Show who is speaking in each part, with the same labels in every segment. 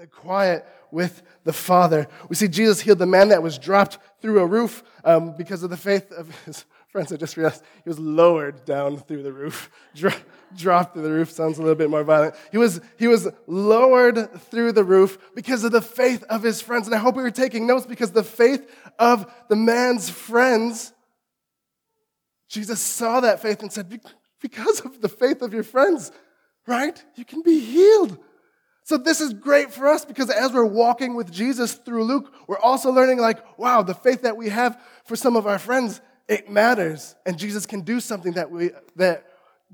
Speaker 1: the quiet with the Father. We see Jesus healed the man that was dropped through a roof um, because of the faith of his friends. I just realized he was lowered down through the roof. Dro- dropped through the roof sounds a little bit more violent. He was, he was lowered through the roof because of the faith of his friends. And I hope we were taking notes because the faith of the man's friends, Jesus saw that faith and said, Because of the faith of your friends, right? You can be healed. So this is great for us because as we're walking with Jesus through Luke, we're also learning like, wow, the faith that we have for some of our friends, it matters. And Jesus can do something that we that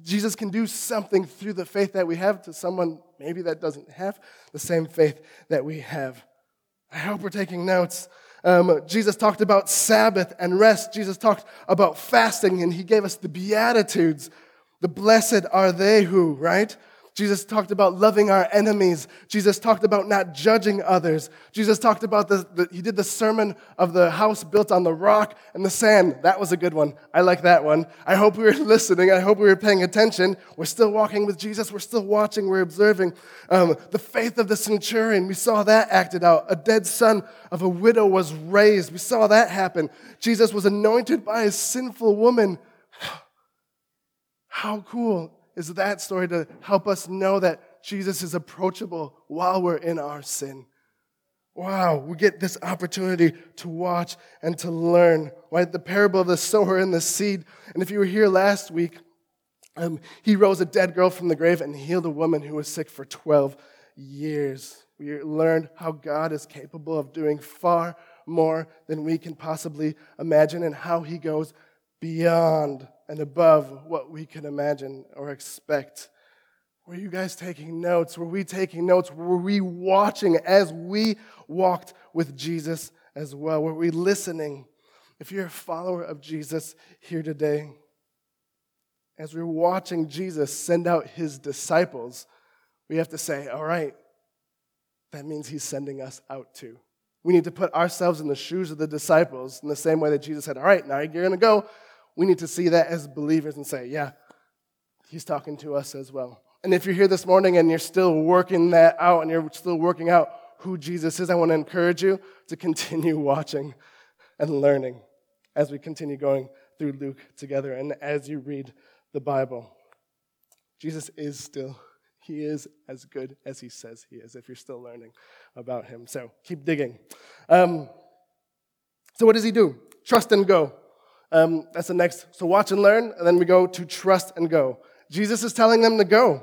Speaker 1: Jesus can do something through the faith that we have to someone maybe that doesn't have the same faith that we have. I hope we're taking notes. Um, Jesus talked about Sabbath and rest. Jesus talked about fasting, and he gave us the Beatitudes. The blessed are they who, right? Jesus talked about loving our enemies. Jesus talked about not judging others. Jesus talked about the, the, he did the sermon of the house built on the rock and the sand. That was a good one. I like that one. I hope we were listening. I hope we were paying attention. We're still walking with Jesus. We're still watching. We're observing. Um, the faith of the centurion, we saw that acted out. A dead son of a widow was raised. We saw that happen. Jesus was anointed by a sinful woman. How cool is that story to help us know that Jesus is approachable while we're in our sin. Wow, we get this opportunity to watch and to learn. Right? The parable of the sower and the seed. And if you were here last week, um, he rose a dead girl from the grave and healed a woman who was sick for 12 years. We learned how God is capable of doing far more than we can possibly imagine and how he goes beyond and above what we can imagine or expect. Were you guys taking notes? Were we taking notes? Were we watching as we walked with Jesus as well? Were we listening? If you're a follower of Jesus here today, as we're watching Jesus send out his disciples, we have to say, all right, that means he's sending us out too. We need to put ourselves in the shoes of the disciples in the same way that Jesus said, all right, now you're going to go we need to see that as believers and say, yeah, he's talking to us as well. And if you're here this morning and you're still working that out and you're still working out who Jesus is, I want to encourage you to continue watching and learning as we continue going through Luke together and as you read the Bible. Jesus is still, he is as good as he says he is if you're still learning about him. So keep digging. Um, so, what does he do? Trust and go. Um, that's the next. So watch and learn, and then we go to trust and go. Jesus is telling them to go.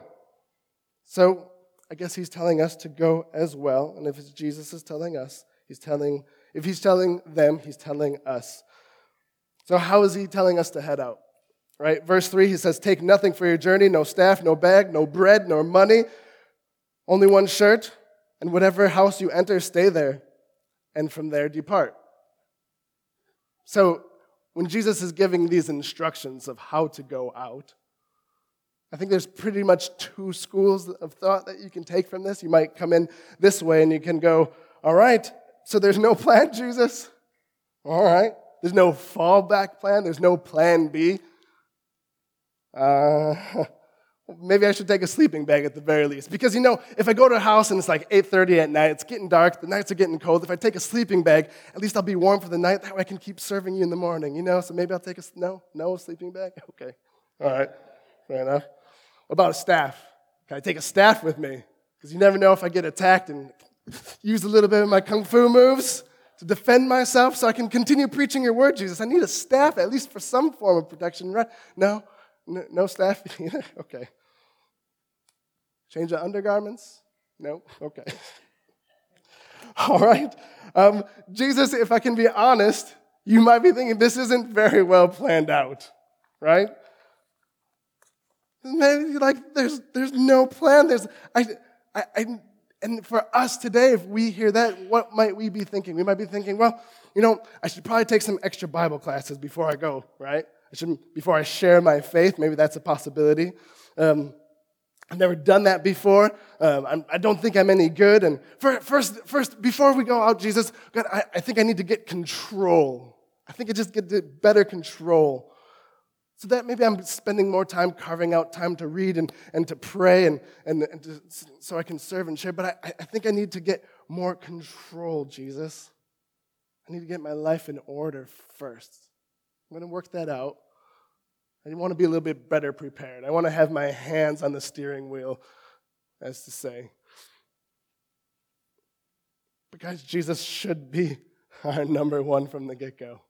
Speaker 1: So I guess he's telling us to go as well. And if Jesus is telling us, he's telling, if he's telling them, he's telling us. So how is he telling us to head out? Right? Verse 3, he says, Take nothing for your journey, no staff, no bag, no bread, nor money, only one shirt, and whatever house you enter, stay there, and from there depart. So when Jesus is giving these instructions of how to go out, I think there's pretty much two schools of thought that you can take from this. You might come in this way and you can go, all right, so there's no plan, Jesus? All right. There's no fallback plan. There's no plan B. Uh, maybe I should take a sleeping bag at the very least. Because, you know, if I go to a house and it's like 8.30 at night, it's getting dark, the nights are getting cold, if I take a sleeping bag, at least I'll be warm for the night. That way I can keep serving you in the morning, you know? So maybe I'll take a, no, no sleeping bag? Okay. All right. Fair enough. What about a staff? Can I take a staff with me? Because you never know if I get attacked and use a little bit of my kung fu moves to defend myself so I can continue preaching your word, Jesus. I need a staff at least for some form of protection, right? No? No, no staff either? okay. Change the undergarments? No? Okay. All right. Um, Jesus, if I can be honest, you might be thinking this isn't very well planned out, right? Maybe like there's there's no plan. There's I, I, I and for us today, if we hear that, what might we be thinking? We might be thinking, well, you know, I should probably take some extra Bible classes before I go, right? I should before I share my faith. Maybe that's a possibility. Um, I've never done that before. Um, I don't think I'm any good. And first, first, before we go out, Jesus, God, I, I think I need to get control. I think I just get better control. So that maybe I'm spending more time carving out time to read and, and to pray and, and, and to, so I can serve and share. But I, I think I need to get more control, Jesus. I need to get my life in order first. I'm going to work that out. I want to be a little bit better prepared. I want to have my hands on the steering wheel, as to say. But guys, Jesus should be our number one from the get go,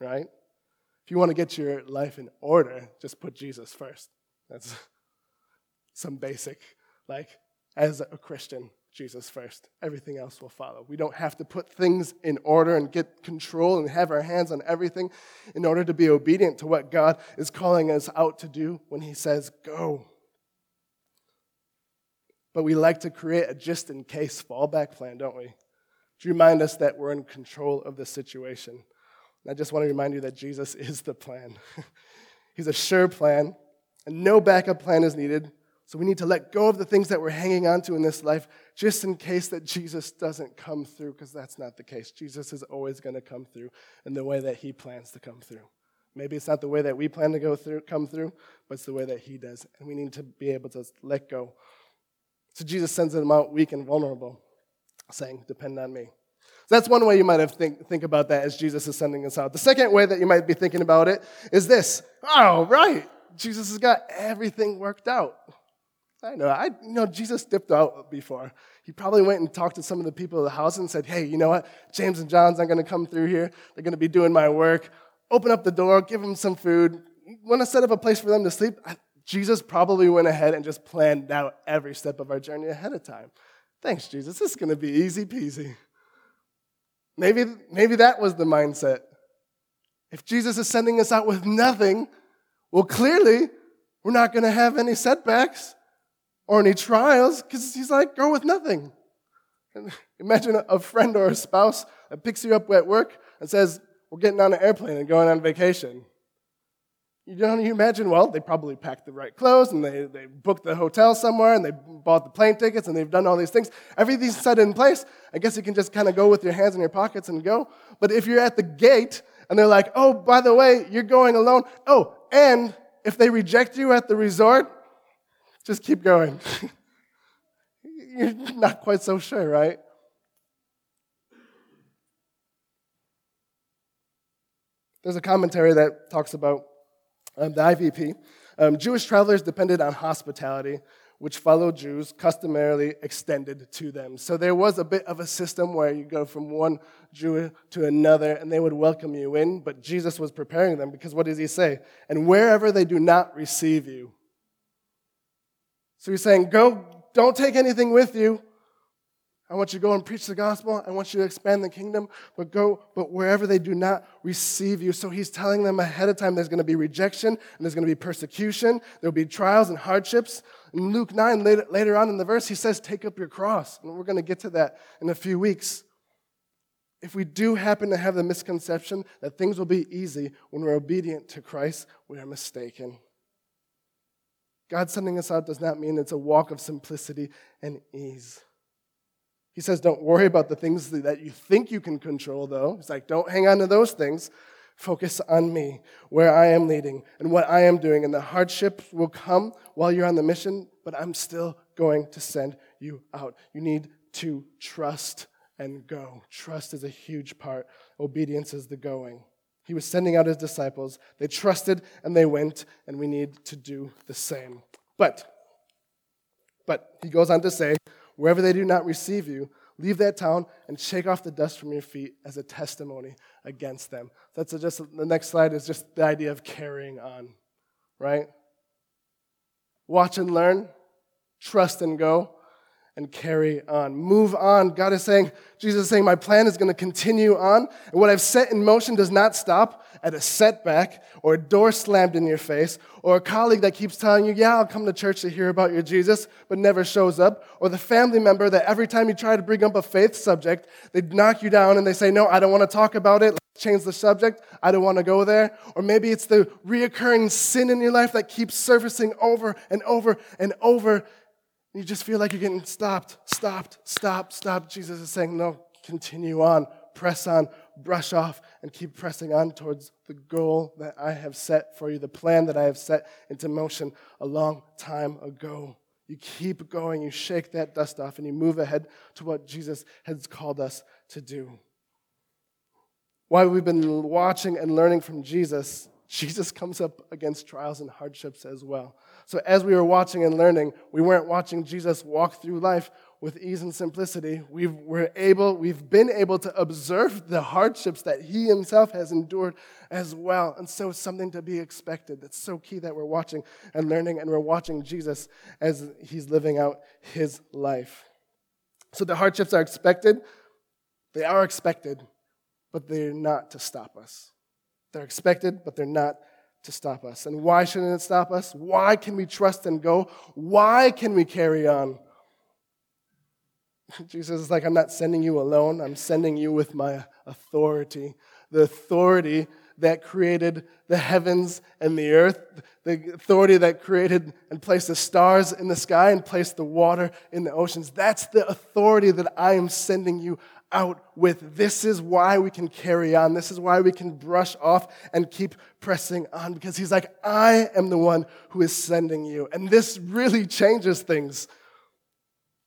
Speaker 1: right? If you want to get your life in order, just put Jesus first. That's some basic, like, as a Christian, Jesus first. Everything else will follow. We don't have to put things in order and get control and have our hands on everything in order to be obedient to what God is calling us out to do when He says, go. But we like to create a just in case fallback plan, don't we? To remind us that we're in control of the situation. And I just want to remind you that Jesus is the plan. He's a sure plan, and no backup plan is needed so we need to let go of the things that we're hanging on to in this life just in case that Jesus doesn't come through, because that's not the case. Jesus is always going to come through in the way that he plans to come through. Maybe it's not the way that we plan to go through, come through, but it's the way that he does. And we need to be able to let go. So Jesus sends them out weak and vulnerable, saying, Depend on me. So that's one way you might have think, think about that as Jesus is sending us out. The second way that you might be thinking about it is this. Oh, right. Jesus has got everything worked out. I know. I you know Jesus dipped out before. He probably went and talked to some of the people of the house and said, "Hey, you know what? James and John's not going to come through here. They're going to be doing my work. Open up the door, give them some food. Want to set up a place for them to sleep?" I, Jesus probably went ahead and just planned out every step of our journey ahead of time. Thanks, Jesus. This is going to be easy peasy. Maybe, maybe that was the mindset. If Jesus is sending us out with nothing, well, clearly we're not going to have any setbacks or any trials because he's like, go with nothing. Imagine a friend or a spouse that picks you up at work and says, We're getting on an airplane and going on vacation. You know, you imagine, well, they probably packed the right clothes and they, they booked the hotel somewhere and they bought the plane tickets and they've done all these things. Everything's set in place. I guess you can just kind of go with your hands in your pockets and go. But if you're at the gate and they're like, oh, by the way, you're going alone. Oh, and if they reject you at the resort, just keep going. You're not quite so sure, right? There's a commentary that talks about um, the IVP. Um, Jewish travelers depended on hospitality, which fellow Jews customarily extended to them. So there was a bit of a system where you go from one Jew to another and they would welcome you in, but Jesus was preparing them because what does he say? And wherever they do not receive you, so he's saying, Go, don't take anything with you. I want you to go and preach the gospel. I want you to expand the kingdom, but go, but wherever they do not receive you. So he's telling them ahead of time there's going to be rejection and there's going to be persecution. There'll be trials and hardships. In Luke 9, later, later on in the verse, he says, Take up your cross. And we're going to get to that in a few weeks. If we do happen to have the misconception that things will be easy when we're obedient to Christ, we are mistaken. God sending us out does not mean it's a walk of simplicity and ease. He says, don't worry about the things that you think you can control, though. He's like, don't hang on to those things. Focus on me, where I am leading, and what I am doing. And the hardships will come while you're on the mission, but I'm still going to send you out. You need to trust and go. Trust is a huge part, obedience is the going. He was sending out his disciples. They trusted and they went, and we need to do the same. But, but he goes on to say, wherever they do not receive you, leave that town and shake off the dust from your feet as a testimony against them. That's just the next slide is just the idea of carrying on, right? Watch and learn, trust and go and carry on. Move on. God is saying, Jesus is saying, my plan is going to continue on. And what I've set in motion does not stop at a setback or a door slammed in your face or a colleague that keeps telling you, yeah, I'll come to church to hear about your Jesus, but never shows up. Or the family member that every time you try to bring up a faith subject, they knock you down and they say, no, I don't want to talk about it. Change the subject. I don't want to go there. Or maybe it's the reoccurring sin in your life that keeps surfacing over and over and over you just feel like you're getting stopped, stopped, stopped, stopped. Jesus is saying, no, continue on, press on, brush off and keep pressing on towards the goal that I have set for you, the plan that I have set into motion a long time ago. You keep going, you shake that dust off, and you move ahead to what Jesus has called us to do. While we've been watching and learning from Jesus, Jesus comes up against trials and hardships as well. So, as we were watching and learning, we weren't watching Jesus walk through life with ease and simplicity. We've, we're able, we've been able to observe the hardships that he himself has endured as well. And so, it's something to be expected. That's so key that we're watching and learning, and we're watching Jesus as he's living out his life. So, the hardships are expected. They are expected, but they're not to stop us. They're expected, but they're not to stop us. And why shouldn't it stop us? Why can we trust and go? Why can we carry on? Jesus is like, I'm not sending you alone, I'm sending you with my authority. The authority that created the heavens and the earth, the authority that created and placed the stars in the sky and placed the water in the oceans. That's the authority that I am sending you out with. This is why we can carry on. This is why we can brush off and keep pressing on because he's like, I am the one who is sending you. And this really changes things.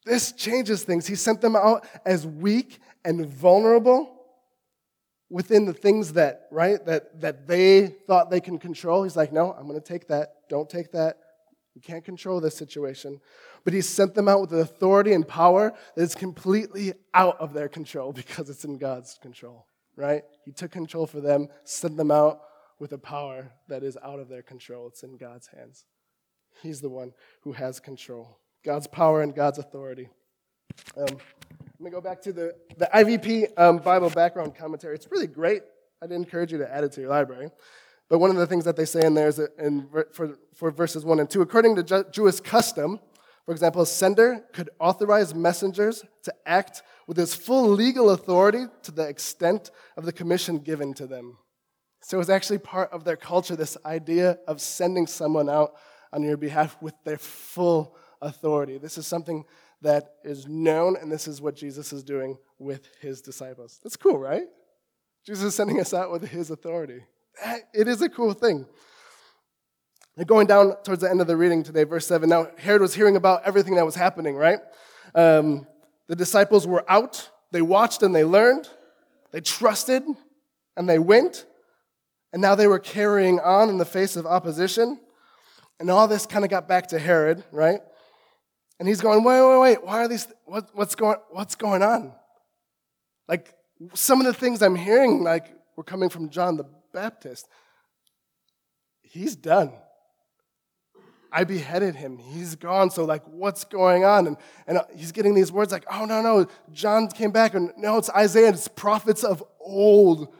Speaker 1: This changes things. He sent them out as weak and vulnerable within the things that, right, that, that they thought they can control. He's like, no, I'm going to take that. Don't take that. You can't control this situation. But he sent them out with the authority and power that is completely out of their control because it's in God's control, right? He took control for them, sent them out with a power that is out of their control. It's in God's hands. He's the one who has control. God's power and God's authority. Um, let me go back to the, the IVP um, Bible background commentary. It's really great. I'd encourage you to add it to your library. But one of the things that they say in there is in, for, for verses 1 and 2, according to Jewish custom, for example, a sender could authorize messengers to act with his full legal authority to the extent of the commission given to them. So it was actually part of their culture, this idea of sending someone out on your behalf with their full authority. This is something that is known, and this is what Jesus is doing with his disciples. That's cool, right? Jesus is sending us out with his authority. It is a cool thing. And going down towards the end of the reading today, verse 7. Now, Herod was hearing about everything that was happening, right? Um, the disciples were out, they watched and they learned, they trusted, and they went. And now they were carrying on in the face of opposition. And all this kind of got back to Herod, right? And he's going, wait, wait, wait, why are these, what, what's, going, what's going on? Like, some of the things I'm hearing, like, were coming from John the Baptist. He's done. I beheaded him. He's gone. So, like, what's going on? And, and he's getting these words like, oh, no, no, John came back. And no, it's Isaiah. It's prophets of old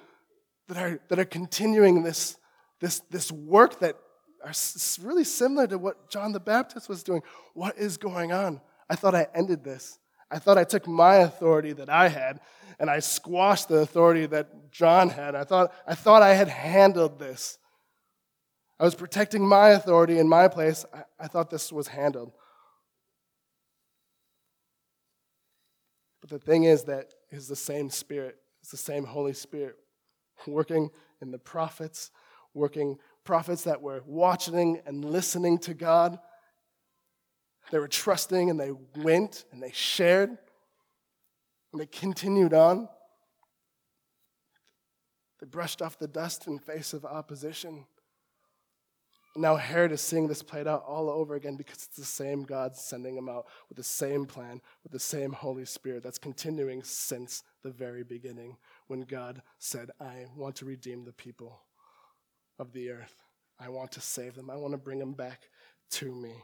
Speaker 1: that are, that are continuing this, this, this work that are really similar to what John the Baptist was doing. What is going on? I thought I ended this. I thought I took my authority that I had and I squashed the authority that John had. I thought I, thought I had handled this. I was protecting my authority in my place. I, I thought this was handled. But the thing is that it's the same Spirit, it's the same Holy Spirit working in the prophets, working prophets that were watching and listening to God. They were trusting and they went and they shared and they continued on. They brushed off the dust in face of opposition. And now Herod is seeing this played out all over again because it's the same God sending him out with the same plan, with the same Holy Spirit that's continuing since the very beginning when God said, I want to redeem the people of the earth. I want to save them. I want to bring them back to me.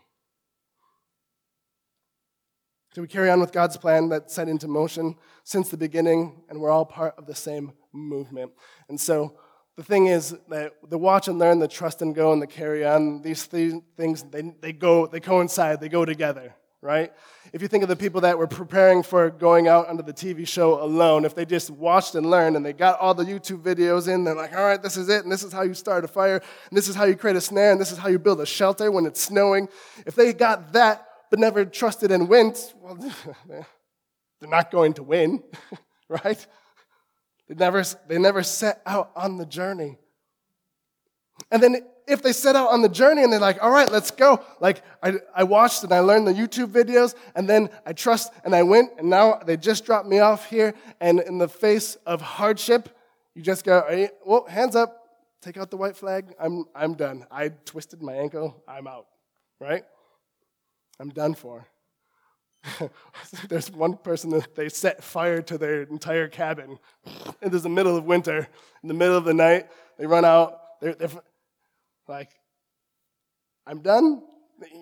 Speaker 1: So we carry on with God's plan that's set into motion since the beginning, and we're all part of the same movement. And so the thing is that the watch and learn, the trust and go, and the carry on, these things, they, they go, they coincide, they go together right? If you think of the people that were preparing for going out onto the TV show alone, if they just watched and learned and they got all the YouTube videos in, they're like, all right, this is it, and this is how you start a fire, and this is how you create a snare, and this is how you build a shelter when it's snowing. If they got that but never trusted and went, well, they're not going to win, right? They never, they never set out on the journey. And then if they set out on the journey and they're like, all right, let's go. Like I, I watched and I learned the YouTube videos and then I trust and I went and now they just dropped me off here. And in the face of hardship, you just go, well, hands up, take out the white flag. I'm, I'm done. I twisted my ankle. I'm out, right? I'm done for. There's one person that they set fire to their entire cabin. It is the middle of winter, in the middle of the night. They run out. They're, they're like, I'm done.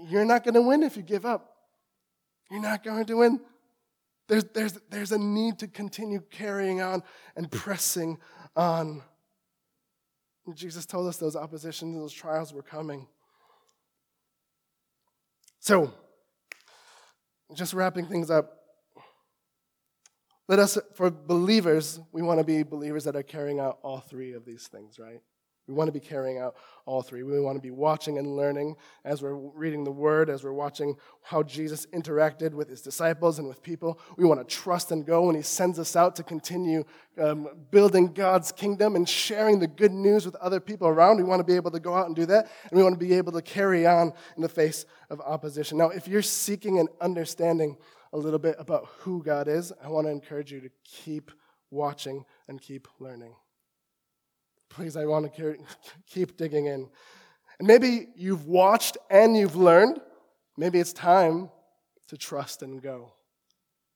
Speaker 1: You're not going to win if you give up. You're not going to win. There's, there's, there's a need to continue carrying on and pressing on. And Jesus told us those oppositions those trials were coming. So, just wrapping things up, let us, for believers, we want to be believers that are carrying out all three of these things, right? We want to be carrying out all three. We want to be watching and learning as we're reading the Word, as we're watching how Jesus interacted with his disciples and with people. We want to trust and go when he sends us out to continue um, building God's kingdom and sharing the good news with other people around. We want to be able to go out and do that, and we want to be able to carry on in the face of opposition. Now, if you're seeking and understanding a little bit about who God is, I want to encourage you to keep watching and keep learning. Please, I want to keep digging in. And maybe you've watched and you've learned. Maybe it's time to trust and go.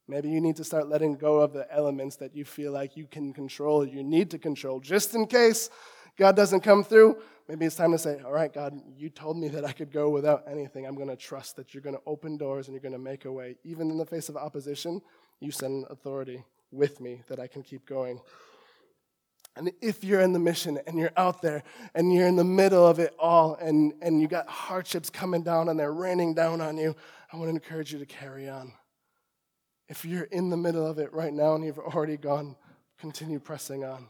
Speaker 1: Maybe you need to start letting go of the elements that you feel like you can control, you need to control, just in case God doesn't come through. Maybe it's time to say, All right, God, you told me that I could go without anything. I'm going to trust that you're going to open doors and you're going to make a way. Even in the face of opposition, you send authority with me that I can keep going. And if you're in the mission and you're out there and you're in the middle of it all and, and you got hardships coming down and they're raining down on you, I want to encourage you to carry on. If you're in the middle of it right now and you've already gone, continue pressing on.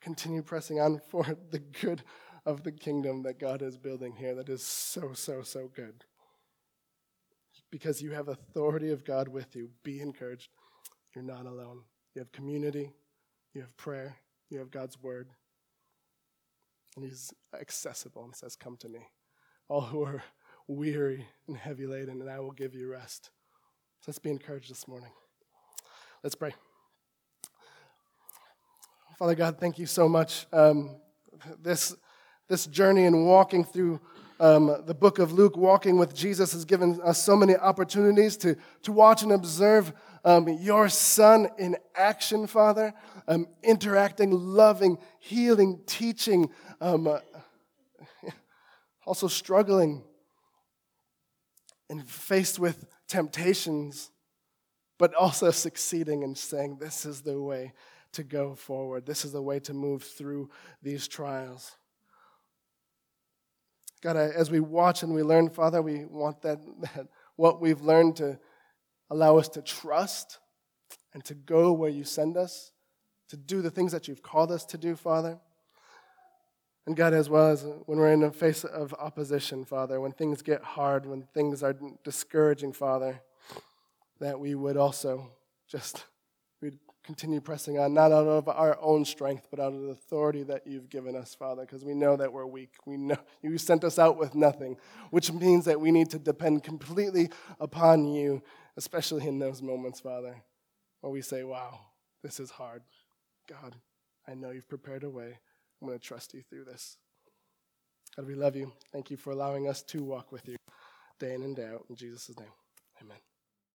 Speaker 1: Continue pressing on for the good of the kingdom that God is building here that is so, so, so good. Because you have authority of God with you. Be encouraged. You're not alone. You have community, you have prayer, you have God's word. And He's accessible and says, Come to me, all who are weary and heavy laden, and I will give you rest. So let's be encouraged this morning. Let's pray. Father God, thank you so much. Um, this, this journey and walking through um, the book of Luke, walking with Jesus, has given us so many opportunities to, to watch and observe um, your Son in action, Father, um, interacting, loving, healing, teaching, um, uh, also struggling and faced with temptations, but also succeeding and saying, This is the way to go forward. This is the way to move through these trials. God, as we watch and we learn, Father, we want that, that what we've learned to allow us to trust and to go where you send us, to do the things that you've called us to do, Father. And God, as well as when we're in the face of opposition, Father, when things get hard, when things are discouraging, Father, that we would also just we'd continue pressing on, not out of our own strength, but out of the authority that you've given us, Father, because we know that we're weak. We know you sent us out with nothing, which means that we need to depend completely upon you, especially in those moments, Father, where we say, Wow, this is hard. God, I know you've prepared a way. I'm going to trust you through this. God, we love you. Thank you for allowing us to walk with you day in and day out. In Jesus' name, amen.